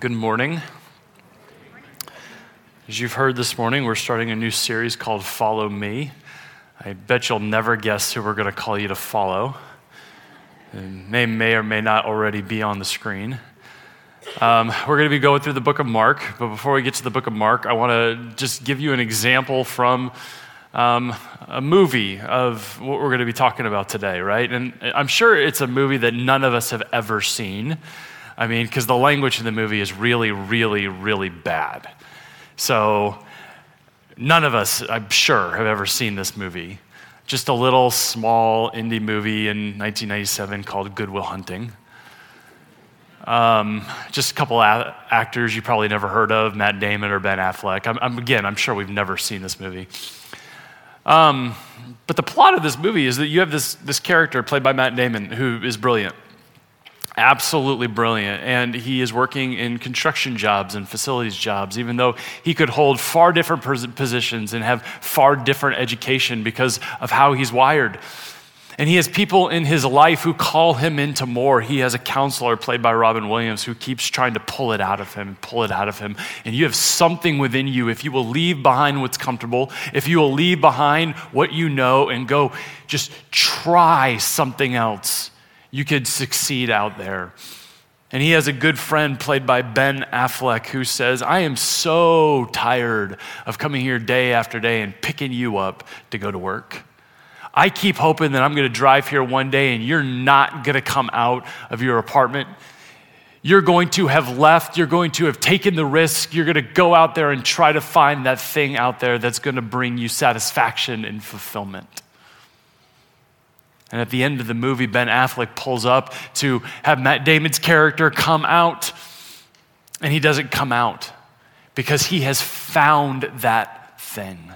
Good morning. As you've heard this morning, we're starting a new series called Follow Me. I bet you'll never guess who we're going to call you to follow. The name may or may not already be on the screen. Um, we're going to be going through the book of Mark, but before we get to the book of Mark, I want to just give you an example from um, a movie of what we're going to be talking about today, right? And I'm sure it's a movie that none of us have ever seen. I mean, because the language in the movie is really, really, really bad. So, none of us, I'm sure, have ever seen this movie. Just a little small indie movie in 1997 called Good Will Hunting. Um, just a couple actors you probably never heard of, Matt Damon or Ben Affleck. I'm, I'm, again, I'm sure we've never seen this movie. Um, but the plot of this movie is that you have this, this character played by Matt Damon who is brilliant absolutely brilliant. And he is working in construction jobs and facilities jobs, even though he could hold far different positions and have far different education because of how he's wired. And he has people in his life who call him into more. He has a counselor played by Robin Williams who keeps trying to pull it out of him, pull it out of him. And you have something within you. If you will leave behind what's comfortable, if you will leave behind what you know and go just try something else, you could succeed out there. And he has a good friend played by Ben Affleck who says, I am so tired of coming here day after day and picking you up to go to work. I keep hoping that I'm going to drive here one day and you're not going to come out of your apartment. You're going to have left. You're going to have taken the risk. You're going to go out there and try to find that thing out there that's going to bring you satisfaction and fulfillment. And at the end of the movie, Ben Affleck pulls up to have Matt Damon's character come out. And he doesn't come out because he has found that thing.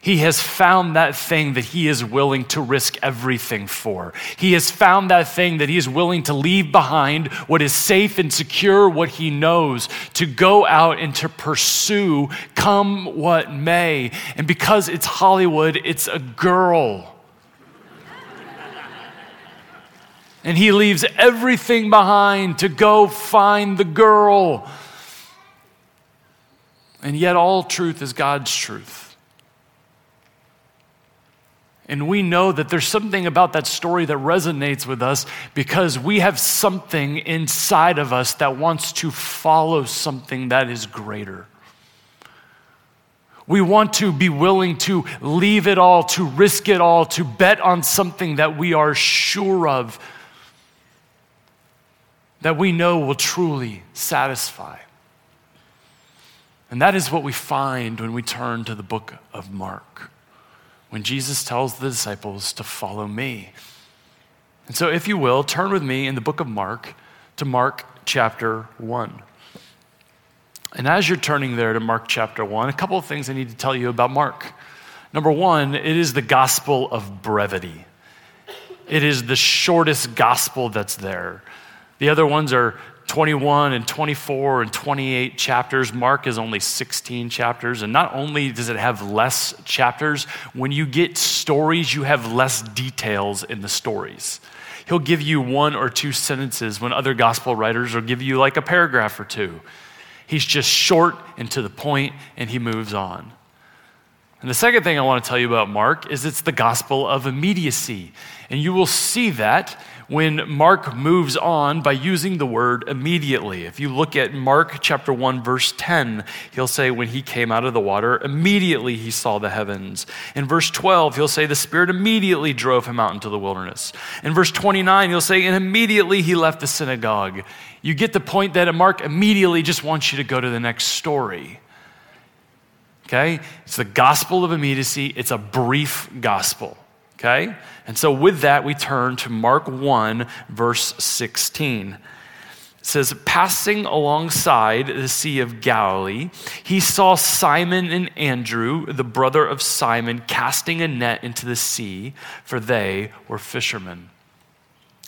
He has found that thing that he is willing to risk everything for. He has found that thing that he is willing to leave behind what is safe and secure, what he knows, to go out and to pursue, come what may. And because it's Hollywood, it's a girl. And he leaves everything behind to go find the girl. And yet, all truth is God's truth. And we know that there's something about that story that resonates with us because we have something inside of us that wants to follow something that is greater. We want to be willing to leave it all, to risk it all, to bet on something that we are sure of that we know will truly satisfy. And that is what we find when we turn to the book of Mark, when Jesus tells the disciples to follow me. And so, if you will, turn with me in the book of Mark to Mark chapter 1. And as you're turning there to Mark chapter 1, a couple of things I need to tell you about Mark. Number one, it is the gospel of brevity. It is the shortest gospel that's there. The other ones are 21 and 24 and 28 chapters. Mark is only 16 chapters. And not only does it have less chapters, when you get stories, you have less details in the stories. He'll give you one or two sentences when other gospel writers will give you like a paragraph or two. He's just short and to the point, and he moves on. And the second thing I want to tell you about Mark is it's the gospel of immediacy. And you will see that when Mark moves on by using the word immediately. If you look at Mark chapter 1 verse 10, he'll say when he came out of the water, immediately he saw the heavens. In verse 12, he'll say the spirit immediately drove him out into the wilderness. In verse 29, he'll say and immediately he left the synagogue. You get the point that Mark immediately just wants you to go to the next story. Okay? It's the gospel of immediacy. It's a brief gospel. Okay? And so, with that, we turn to Mark 1, verse 16. It says, Passing alongside the Sea of Galilee, he saw Simon and Andrew, the brother of Simon, casting a net into the sea, for they were fishermen.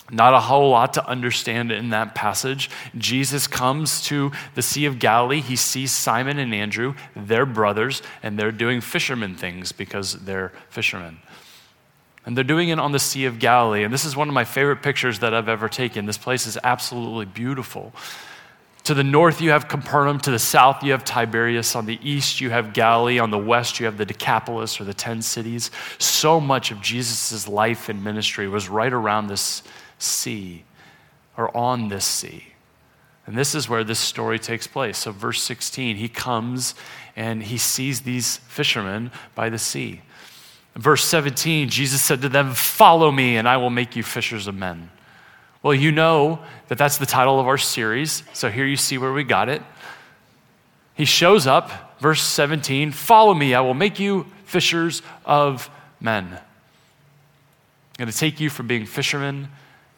Not a whole lot to understand in that passage. Jesus comes to the Sea of Galilee. He sees Simon and Andrew, they're brothers, and they're doing fisherman things because they're fishermen. And they're doing it on the Sea of Galilee. And this is one of my favorite pictures that I've ever taken. This place is absolutely beautiful. To the north, you have Capernaum. To the south, you have Tiberias. On the east, you have Galilee. On the west, you have the Decapolis or the 10 cities. So much of Jesus' life and ministry was right around this sea or on this sea. And this is where this story takes place. So, verse 16, he comes and he sees these fishermen by the sea. Verse 17, Jesus said to them, Follow me, and I will make you fishers of men. Well, you know that that's the title of our series. So here you see where we got it. He shows up, verse 17 Follow me, I will make you fishers of men. I'm going to take you from being fishermen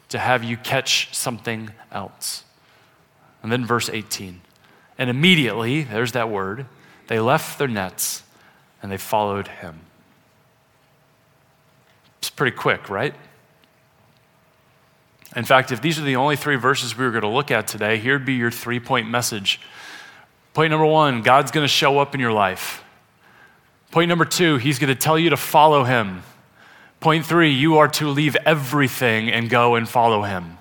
to have you catch something else. And then verse 18. And immediately, there's that word, they left their nets and they followed him. Pretty quick, right? In fact, if these are the only three verses we were going to look at today, here'd be your three point message. Point number one God's going to show up in your life. Point number two, He's going to tell you to follow Him. Point three, you are to leave everything and go and follow Him.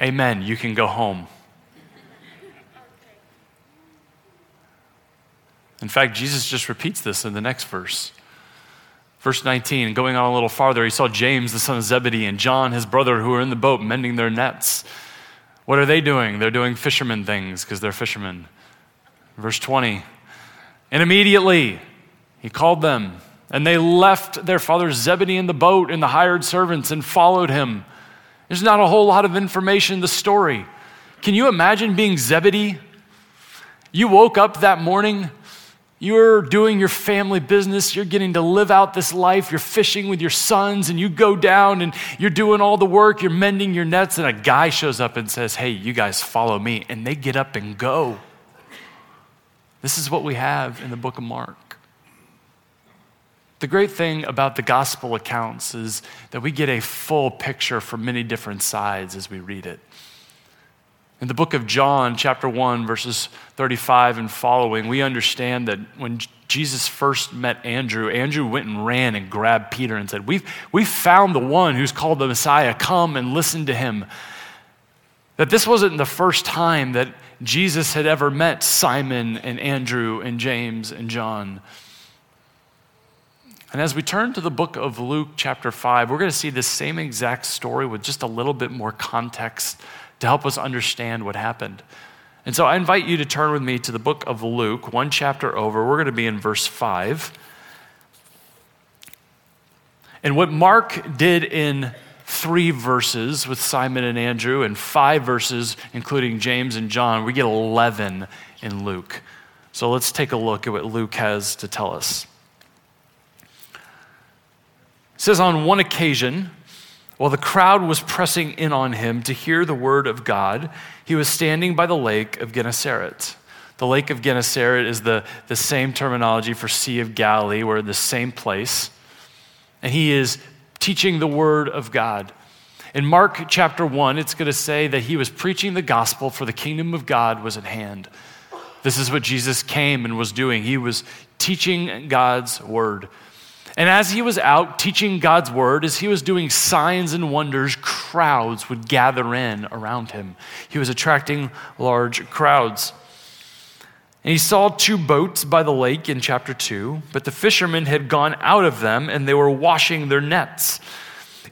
Amen. You can go home. In fact, Jesus just repeats this in the next verse. Verse 19, going on a little farther, he saw James, the son of Zebedee, and John, his brother, who were in the boat mending their nets. What are they doing? They're doing fisherman things because they're fishermen. Verse 20, and immediately he called them, and they left their father Zebedee in the boat and the hired servants and followed him. There's not a whole lot of information in the story. Can you imagine being Zebedee? You woke up that morning you're doing your family business. You're getting to live out this life. You're fishing with your sons, and you go down and you're doing all the work. You're mending your nets, and a guy shows up and says, Hey, you guys follow me. And they get up and go. This is what we have in the book of Mark. The great thing about the gospel accounts is that we get a full picture from many different sides as we read it. In the book of John, chapter 1, verses 35 and following, we understand that when Jesus first met Andrew, Andrew went and ran and grabbed Peter and said, We've, we've found the one who's called the Messiah. Come and listen to him. That this wasn't the first time that Jesus had ever met Simon and Andrew and James and John. And as we turn to the book of Luke, chapter 5, we're going to see the same exact story with just a little bit more context to help us understand what happened. And so I invite you to turn with me to the book of Luke, one chapter over. We're going to be in verse 5. And what Mark did in three verses with Simon and Andrew, and five verses, including James and John, we get 11 in Luke. So let's take a look at what Luke has to tell us. It says, On one occasion, while the crowd was pressing in on him to hear the word of God, he was standing by the lake of Gennesaret. The lake of Gennesaret is the, the same terminology for Sea of Galilee. We're in the same place. And he is teaching the word of God. In Mark chapter 1, it's going to say that he was preaching the gospel for the kingdom of God was at hand. This is what Jesus came and was doing. He was teaching God's word. And as he was out teaching God's word, as he was doing signs and wonders, crowds would gather in around him. He was attracting large crowds. And he saw two boats by the lake in chapter 2, but the fishermen had gone out of them and they were washing their nets.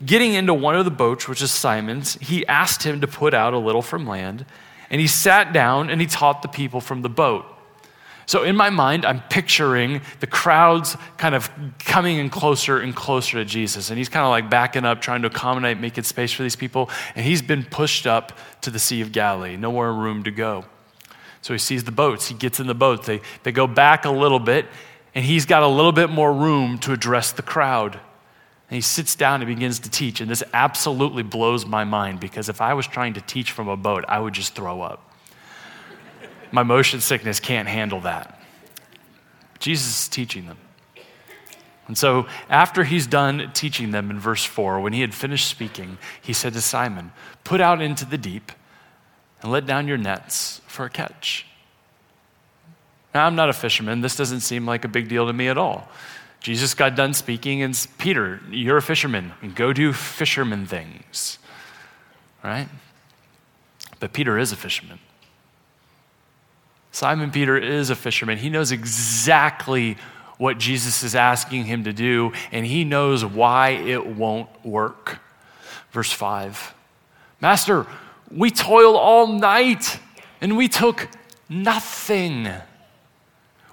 Getting into one of the boats, which is Simon's, he asked him to put out a little from land, and he sat down and he taught the people from the boat. So in my mind, I'm picturing the crowds kind of coming in closer and closer to Jesus. And he's kind of like backing up, trying to accommodate, making space for these people. And he's been pushed up to the Sea of Galilee, nowhere room to go. So he sees the boats. He gets in the boat. They, they go back a little bit, and he's got a little bit more room to address the crowd. And he sits down and begins to teach. And this absolutely blows my mind because if I was trying to teach from a boat, I would just throw up. My motion sickness can't handle that. Jesus is teaching them. And so, after he's done teaching them in verse 4, when he had finished speaking, he said to Simon, Put out into the deep and let down your nets for a catch. Now, I'm not a fisherman. This doesn't seem like a big deal to me at all. Jesus got done speaking, and Peter, you're a fisherman, go do fisherman things. Right? But Peter is a fisherman. Simon Peter is a fisherman. He knows exactly what Jesus is asking him to do, and he knows why it won't work. Verse 5 Master, we toiled all night and we took nothing.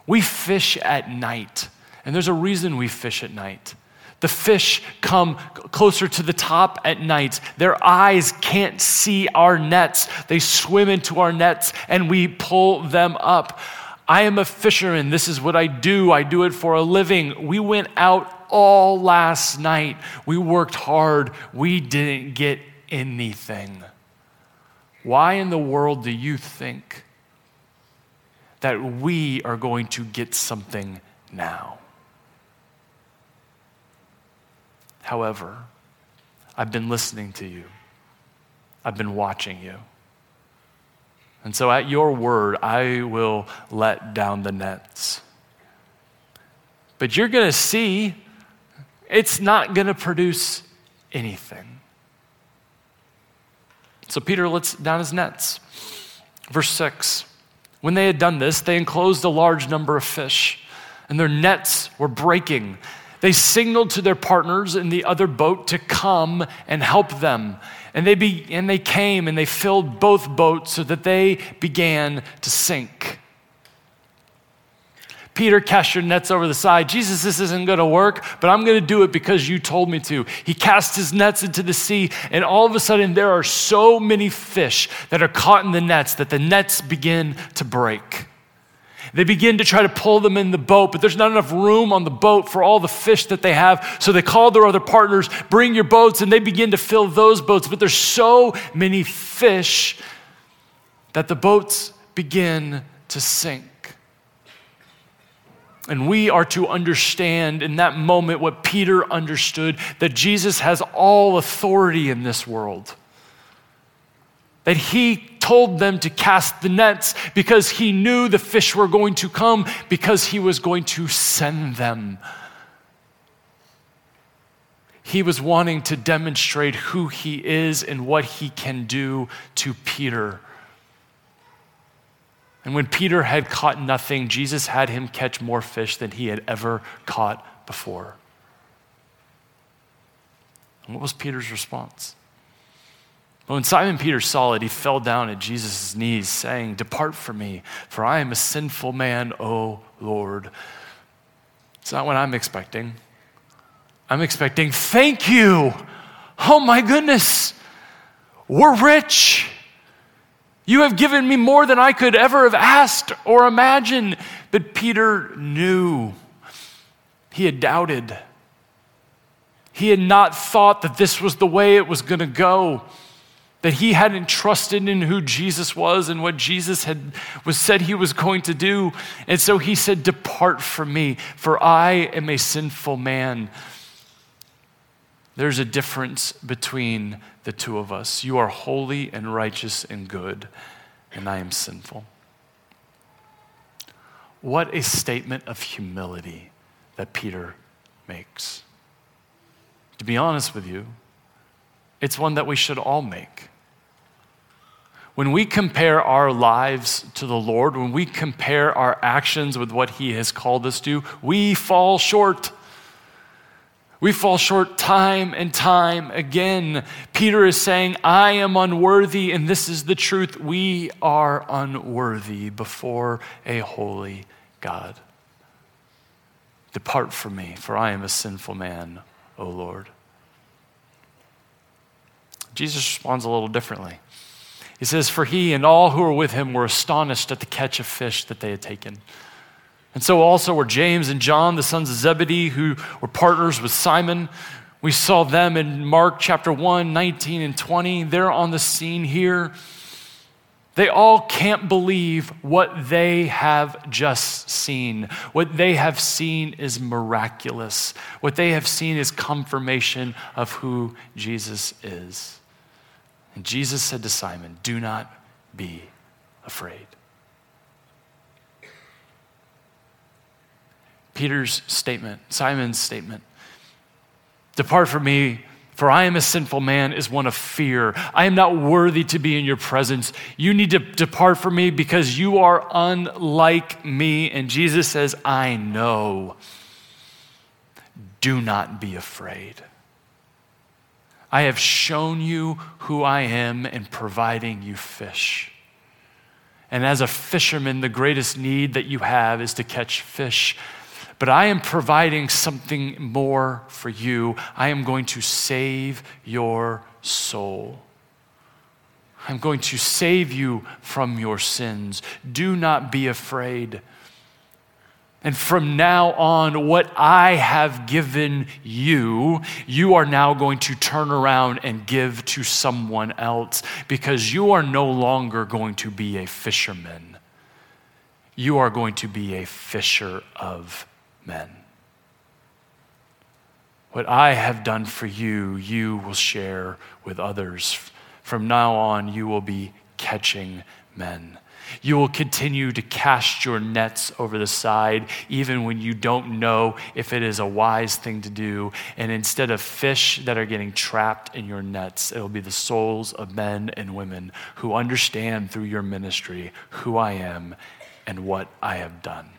We fish at night, and there's a reason we fish at night. The fish come closer to the top at night. Their eyes can't see our nets. They swim into our nets and we pull them up. I am a fisherman. This is what I do. I do it for a living. We went out all last night. We worked hard. We didn't get anything. Why in the world do you think that we are going to get something now? However, I've been listening to you, I've been watching you. And so, at your word, I will let down the nets. But you're going to see it's not going to produce anything. So, Peter lets down his nets. Verse 6 When they had done this, they enclosed a large number of fish, and their nets were breaking. They signaled to their partners in the other boat to come and help them. And they, be, and they came and they filled both boats so that they began to sink. Peter, cast your nets over the side. Jesus, this isn't going to work, but I'm going to do it because you told me to. He cast his nets into the sea, and all of a sudden, there are so many fish that are caught in the nets that the nets begin to break. They begin to try to pull them in the boat, but there's not enough room on the boat for all the fish that they have. So they call their other partners, bring your boats, and they begin to fill those boats. But there's so many fish that the boats begin to sink. And we are to understand in that moment what Peter understood that Jesus has all authority in this world that he told them to cast the nets because he knew the fish were going to come because he was going to send them. He was wanting to demonstrate who he is and what he can do to Peter. And when Peter had caught nothing, Jesus had him catch more fish than he had ever caught before. And what was Peter's response? When Simon Peter saw it, he fell down at Jesus' knees, saying, Depart from me, for I am a sinful man, O Lord. It's not what I'm expecting. I'm expecting, Thank you. Oh my goodness. We're rich. You have given me more than I could ever have asked or imagined. But Peter knew. He had doubted. He had not thought that this was the way it was going to go that he hadn't trusted in who Jesus was and what Jesus had was said he was going to do. And so he said, Depart from me, for I am a sinful man. There's a difference between the two of us. You are holy and righteous and good, and I am sinful. What a statement of humility that Peter makes. To be honest with you, it's one that we should all make. When we compare our lives to the Lord, when we compare our actions with what He has called us to, we fall short. We fall short time and time again. Peter is saying, I am unworthy, and this is the truth. We are unworthy before a holy God. Depart from me, for I am a sinful man, O Lord. Jesus responds a little differently. He says, For he and all who were with him were astonished at the catch of fish that they had taken. And so also were James and John, the sons of Zebedee, who were partners with Simon. We saw them in Mark chapter 1, 19 and 20. They're on the scene here. They all can't believe what they have just seen. What they have seen is miraculous. What they have seen is confirmation of who Jesus is. And Jesus said to Simon, Do not be afraid. Peter's statement, Simon's statement, Depart from me, For I am a sinful man, is one of fear. I am not worthy to be in your presence. You need to depart from me because you are unlike me. And Jesus says, I know. Do not be afraid. I have shown you who I am in providing you fish. And as a fisherman, the greatest need that you have is to catch fish but I am providing something more for you. I am going to save your soul. I'm going to save you from your sins. Do not be afraid. And from now on, what I have given you, you are now going to turn around and give to someone else because you are no longer going to be a fisherman. You are going to be a fisher of men. What I have done for you, you will share with others. From now on, you will be catching men. You will continue to cast your nets over the side, even when you don't know if it is a wise thing to do. And instead of fish that are getting trapped in your nets, it will be the souls of men and women who understand through your ministry who I am and what I have done.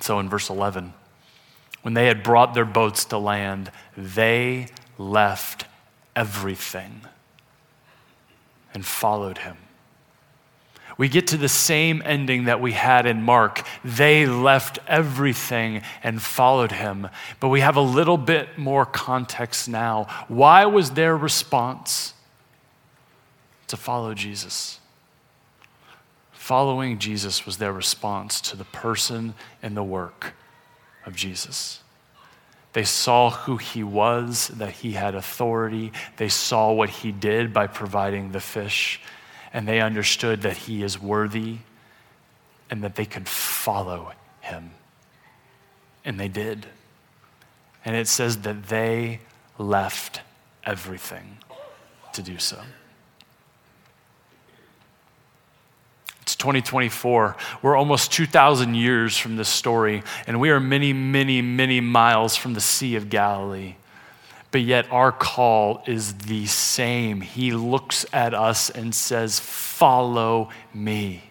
So in verse 11, when they had brought their boats to land, they left everything and followed him. We get to the same ending that we had in Mark. They left everything and followed him. But we have a little bit more context now. Why was their response to follow Jesus? Following Jesus was their response to the person and the work of Jesus. They saw who he was, that he had authority. They saw what he did by providing the fish, and they understood that he is worthy and that they could follow him. And they did. And it says that they left everything to do so. 2024. We're almost 2,000 years from this story, and we are many, many, many miles from the Sea of Galilee. But yet, our call is the same. He looks at us and says, Follow me.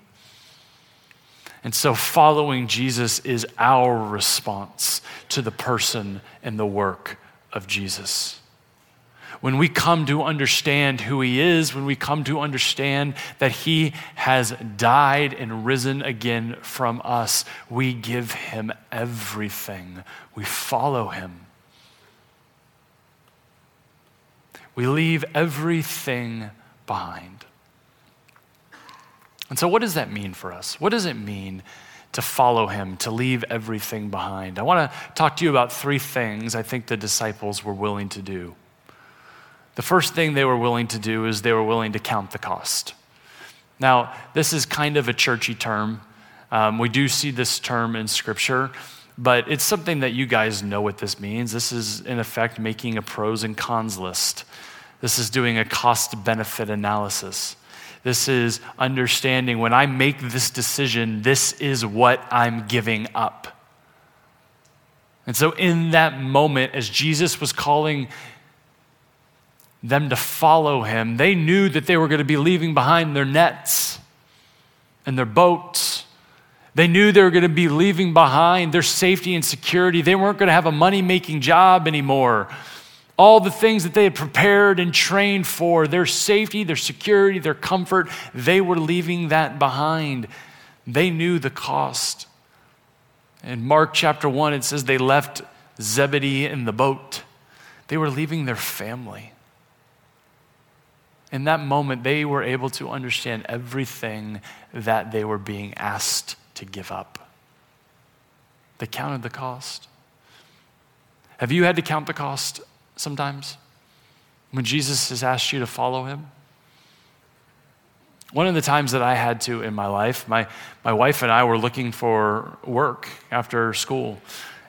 And so, following Jesus is our response to the person and the work of Jesus when we come to understand who He is, when we come to understand that He has died and risen again from us, we give Him everything. We follow Him. We leave everything behind. And so, what does that mean for us? What does it mean to follow him, to leave everything behind? I want to talk to you about three things I think the disciples were willing to do. The first thing they were willing to do is they were willing to count the cost. Now, this is kind of a churchy term. Um, we do see this term in Scripture, but it's something that you guys know what this means. This is, in effect, making a pros and cons list. This is doing a cost benefit analysis. This is understanding when I make this decision, this is what I'm giving up. And so, in that moment, as Jesus was calling them to follow him, they knew that they were going to be leaving behind their nets and their boats. They knew they were going to be leaving behind their safety and security. They weren't going to have a money making job anymore. All the things that they had prepared and trained for, their safety, their security, their comfort, they were leaving that behind. They knew the cost. In Mark chapter 1, it says they left Zebedee in the boat. They were leaving their family. In that moment, they were able to understand everything that they were being asked to give up. They counted the cost. Have you had to count the cost sometimes when Jesus has asked you to follow him? One of the times that I had to in my life, my, my wife and I were looking for work after school.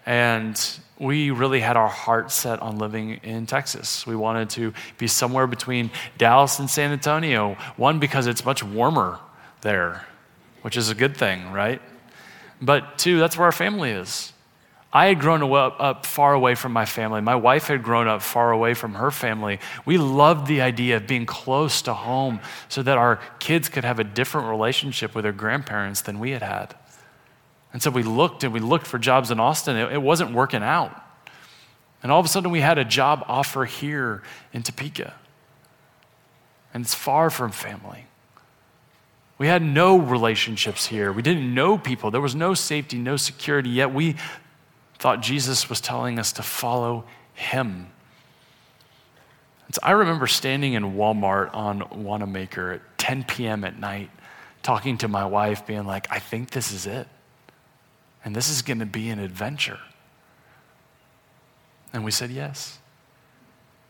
And we really had our heart set on living in Texas. We wanted to be somewhere between Dallas and San Antonio. One, because it's much warmer there, which is a good thing, right? But two, that's where our family is. I had grown up, up, far away from my family. My wife had grown up far away from her family. We loved the idea of being close to home so that our kids could have a different relationship with their grandparents than we had had. And so we looked and we looked for jobs in Austin. It, it wasn't working out. And all of a sudden, we had a job offer here in Topeka. And it's far from family. We had no relationships here. We didn't know people. There was no safety, no security, yet we thought Jesus was telling us to follow him. And so I remember standing in Walmart on Wanamaker at 10 p.m. at night, talking to my wife, being like, I think this is it. And this is going to be an adventure. And we said yes.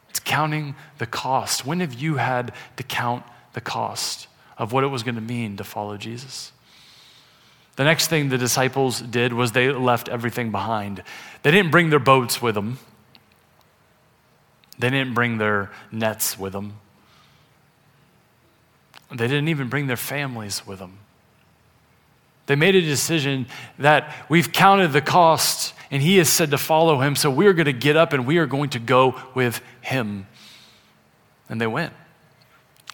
It's counting the cost. When have you had to count the cost of what it was going to mean to follow Jesus? The next thing the disciples did was they left everything behind. They didn't bring their boats with them, they didn't bring their nets with them, they didn't even bring their families with them. They made a decision that we've counted the cost and he has said to follow him, so we're going to get up and we are going to go with him. And they went.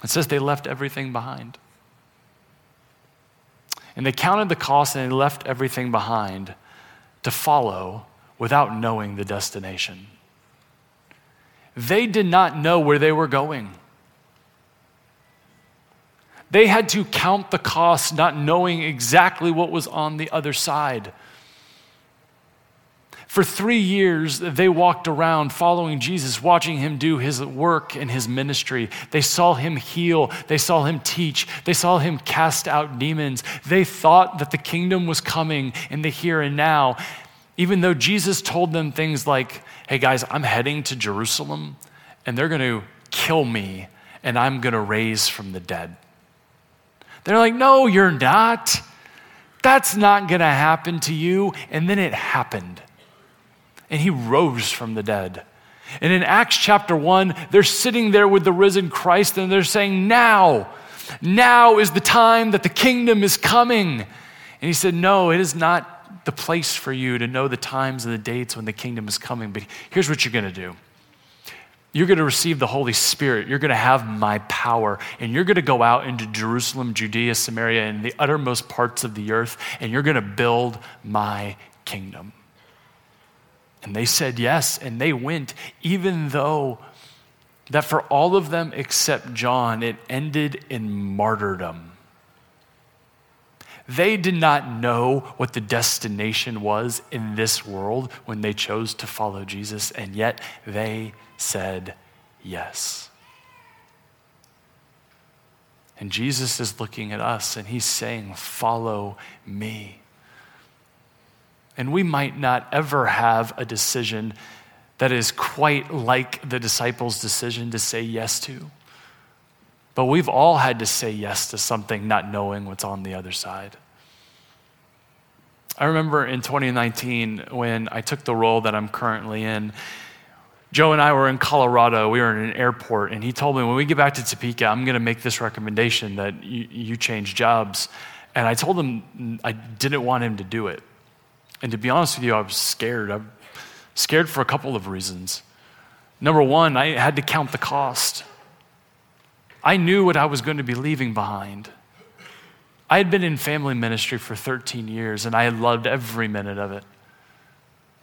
It says they left everything behind. And they counted the cost and they left everything behind to follow without knowing the destination. They did not know where they were going. They had to count the cost, not knowing exactly what was on the other side. For three years, they walked around following Jesus, watching him do his work and his ministry. They saw him heal, they saw him teach, they saw him cast out demons. They thought that the kingdom was coming in the here and now, even though Jesus told them things like, hey guys, I'm heading to Jerusalem and they're going to kill me and I'm going to raise from the dead. They're like, no, you're not. That's not going to happen to you. And then it happened. And he rose from the dead. And in Acts chapter 1, they're sitting there with the risen Christ and they're saying, Now, now is the time that the kingdom is coming. And he said, No, it is not the place for you to know the times and the dates when the kingdom is coming. But here's what you're going to do you're going to receive the Holy Spirit. You're going to have my power. And you're going to go out into Jerusalem, Judea, Samaria, and the uttermost parts of the earth, and you're going to build my kingdom. And they said yes, and they went, even though that for all of them except John, it ended in martyrdom. They did not know what the destination was in this world when they chose to follow Jesus, and yet they said yes. And Jesus is looking at us and he's saying, Follow me. And we might not ever have a decision that is quite like the disciples' decision to say yes to. But we've all had to say yes to something not knowing what's on the other side. I remember in 2019 when I took the role that I'm currently in, Joe and I were in Colorado. We were in an airport, and he told me when we get back to Topeka, I'm going to make this recommendation that you, you change jobs. And I told him I didn't want him to do it. And to be honest with you, I was scared. I'm scared for a couple of reasons. Number one, I had to count the cost. I knew what I was going to be leaving behind. I had been in family ministry for 13 years, and I loved every minute of it.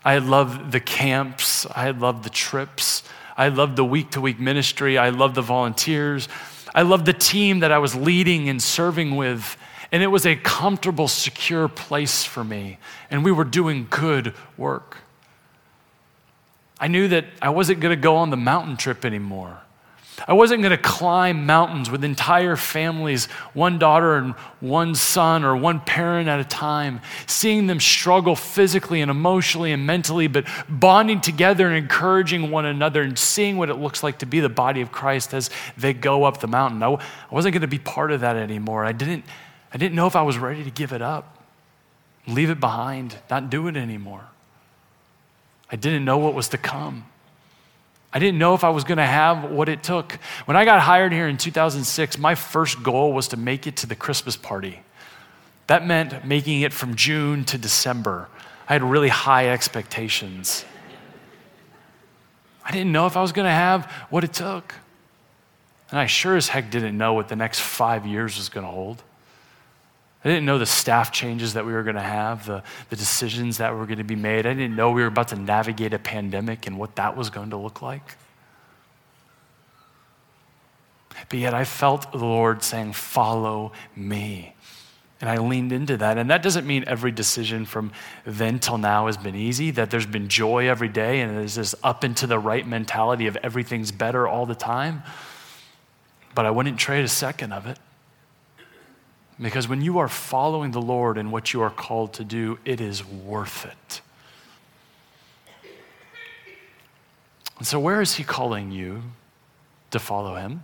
I loved the camps. I loved the trips. I loved the week to week ministry. I loved the volunteers. I loved the team that I was leading and serving with. And it was a comfortable, secure place for me. And we were doing good work. I knew that I wasn't going to go on the mountain trip anymore. I wasn't going to climb mountains with entire families, one daughter and one son, or one parent at a time, seeing them struggle physically and emotionally and mentally, but bonding together and encouraging one another and seeing what it looks like to be the body of Christ as they go up the mountain. I wasn't going to be part of that anymore. I didn't, I didn't know if I was ready to give it up, leave it behind, not do it anymore. I didn't know what was to come. I didn't know if I was going to have what it took. When I got hired here in 2006, my first goal was to make it to the Christmas party. That meant making it from June to December. I had really high expectations. I didn't know if I was going to have what it took. And I sure as heck didn't know what the next five years was going to hold. I didn't know the staff changes that we were going to have, the, the decisions that were going to be made. I didn't know we were about to navigate a pandemic and what that was going to look like. But yet I felt the Lord saying, Follow me. And I leaned into that. And that doesn't mean every decision from then till now has been easy, that there's been joy every day and there's this up into the right mentality of everything's better all the time. But I wouldn't trade a second of it. Because when you are following the Lord and what you are called to do, it is worth it. And so, where is He calling you to follow Him?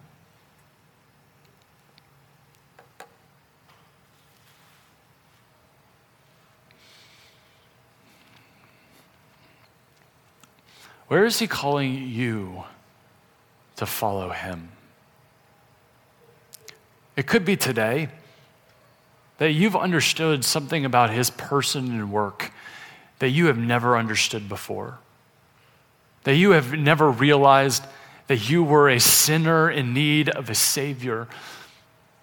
Where is He calling you to follow Him? It could be today that you've understood something about his person and work that you have never understood before. That you have never realized that you were a sinner in need of a Savior.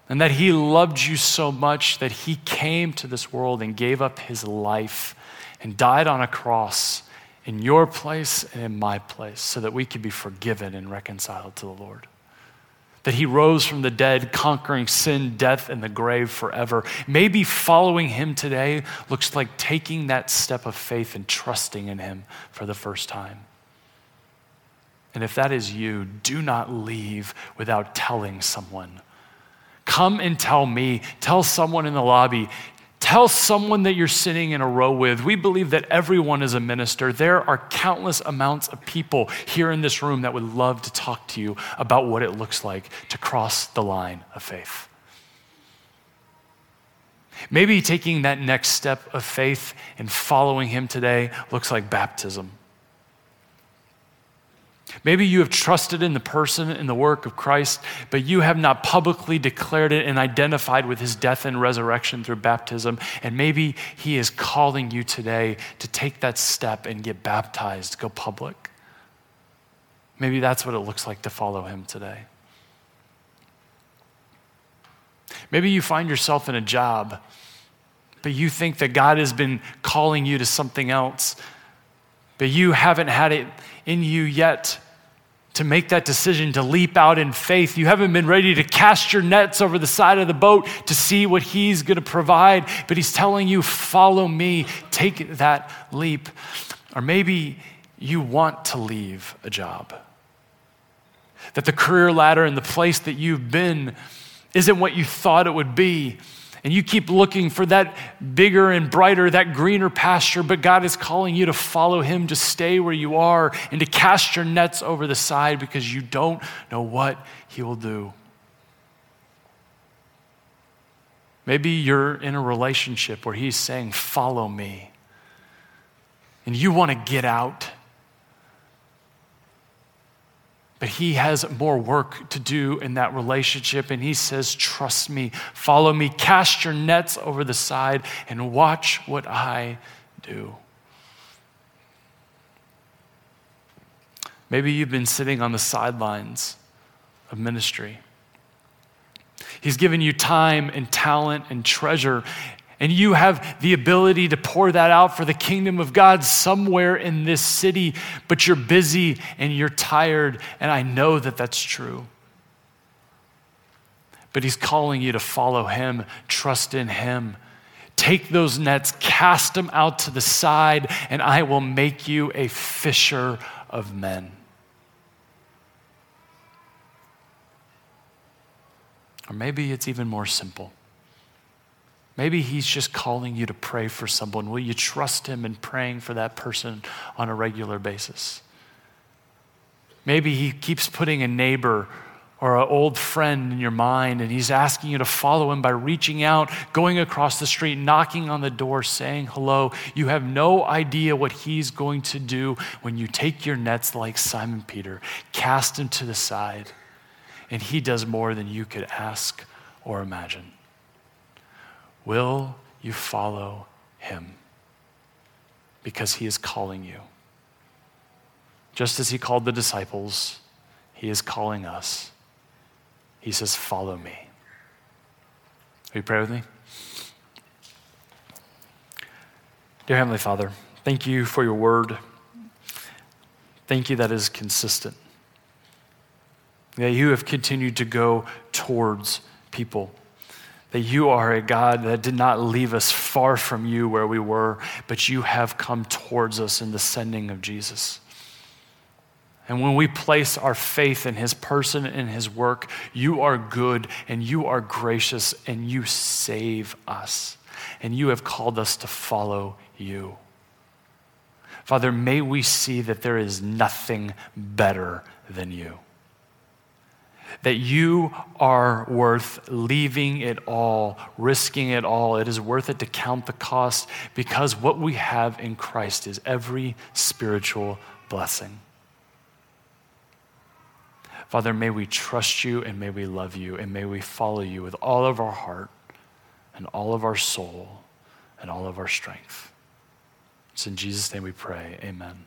And that he loved you so much that he came to this world and gave up his life and died on a cross in your place and in my place so that we could be forgiven and reconciled to the Lord that he rose from the dead, conquering sin, death, and the grave forever. Maybe following him today looks like taking that step of faith and trusting in him for the first time. And if that is you, do not leave without telling someone. Come and tell me, tell someone in the lobby, Tell someone that you're sitting in a row with. We believe that everyone is a minister. There are countless amounts of people here in this room that would love to talk to you about what it looks like to cross the line of faith. Maybe taking that next step of faith and following Him today looks like baptism. Maybe you have trusted in the person and the work of Christ, but you have not publicly declared it and identified with his death and resurrection through baptism. And maybe he is calling you today to take that step and get baptized, go public. Maybe that's what it looks like to follow him today. Maybe you find yourself in a job, but you think that God has been calling you to something else, but you haven't had it in you yet to make that decision to leap out in faith. You haven't been ready to cast your nets over the side of the boat to see what He's going to provide, but He's telling you, follow me, take that leap. Or maybe you want to leave a job. That the career ladder and the place that you've been isn't what you thought it would be and you keep looking for that bigger and brighter, that greener pasture, but God is calling you to follow Him, to stay where you are, and to cast your nets over the side because you don't know what He will do. Maybe you're in a relationship where He's saying, Follow me. And you want to get out. But he has more work to do in that relationship. And he says, Trust me, follow me, cast your nets over the side, and watch what I do. Maybe you've been sitting on the sidelines of ministry. He's given you time and talent and treasure, and you have the ability to pour that out for the kingdom of God somewhere in this city, but you're busy and you're tired, and I know that that's true. But He's calling you to follow Him, trust in Him. Take those nets, cast them out to the side, and I will make you a fisher of men. Or maybe it's even more simple. Maybe he's just calling you to pray for someone. Will you trust him in praying for that person on a regular basis? Maybe he keeps putting a neighbor or an old friend in your mind and he's asking you to follow him by reaching out, going across the street, knocking on the door, saying hello. You have no idea what he's going to do when you take your nets like Simon Peter, cast him to the side, and he does more than you could ask or imagine. Will you follow him? because he is calling you. Just as he called the disciples, he is calling us. He says, Follow me. Will you pray with me? Dear Heavenly Father, thank you for your word. Thank you that is consistent. That you have continued to go towards people. That you are a God that did not leave us far from you where we were, but you have come towards us in the sending of Jesus. And when we place our faith in his person and his work, you are good and you are gracious and you save us. And you have called us to follow you. Father, may we see that there is nothing better than you. That you are worth leaving it all, risking it all. It is worth it to count the cost because what we have in Christ is every spiritual blessing. Father, may we trust you and may we love you and may we follow you with all of our heart and all of our soul and all of our strength. It's in Jesus' name we pray. Amen.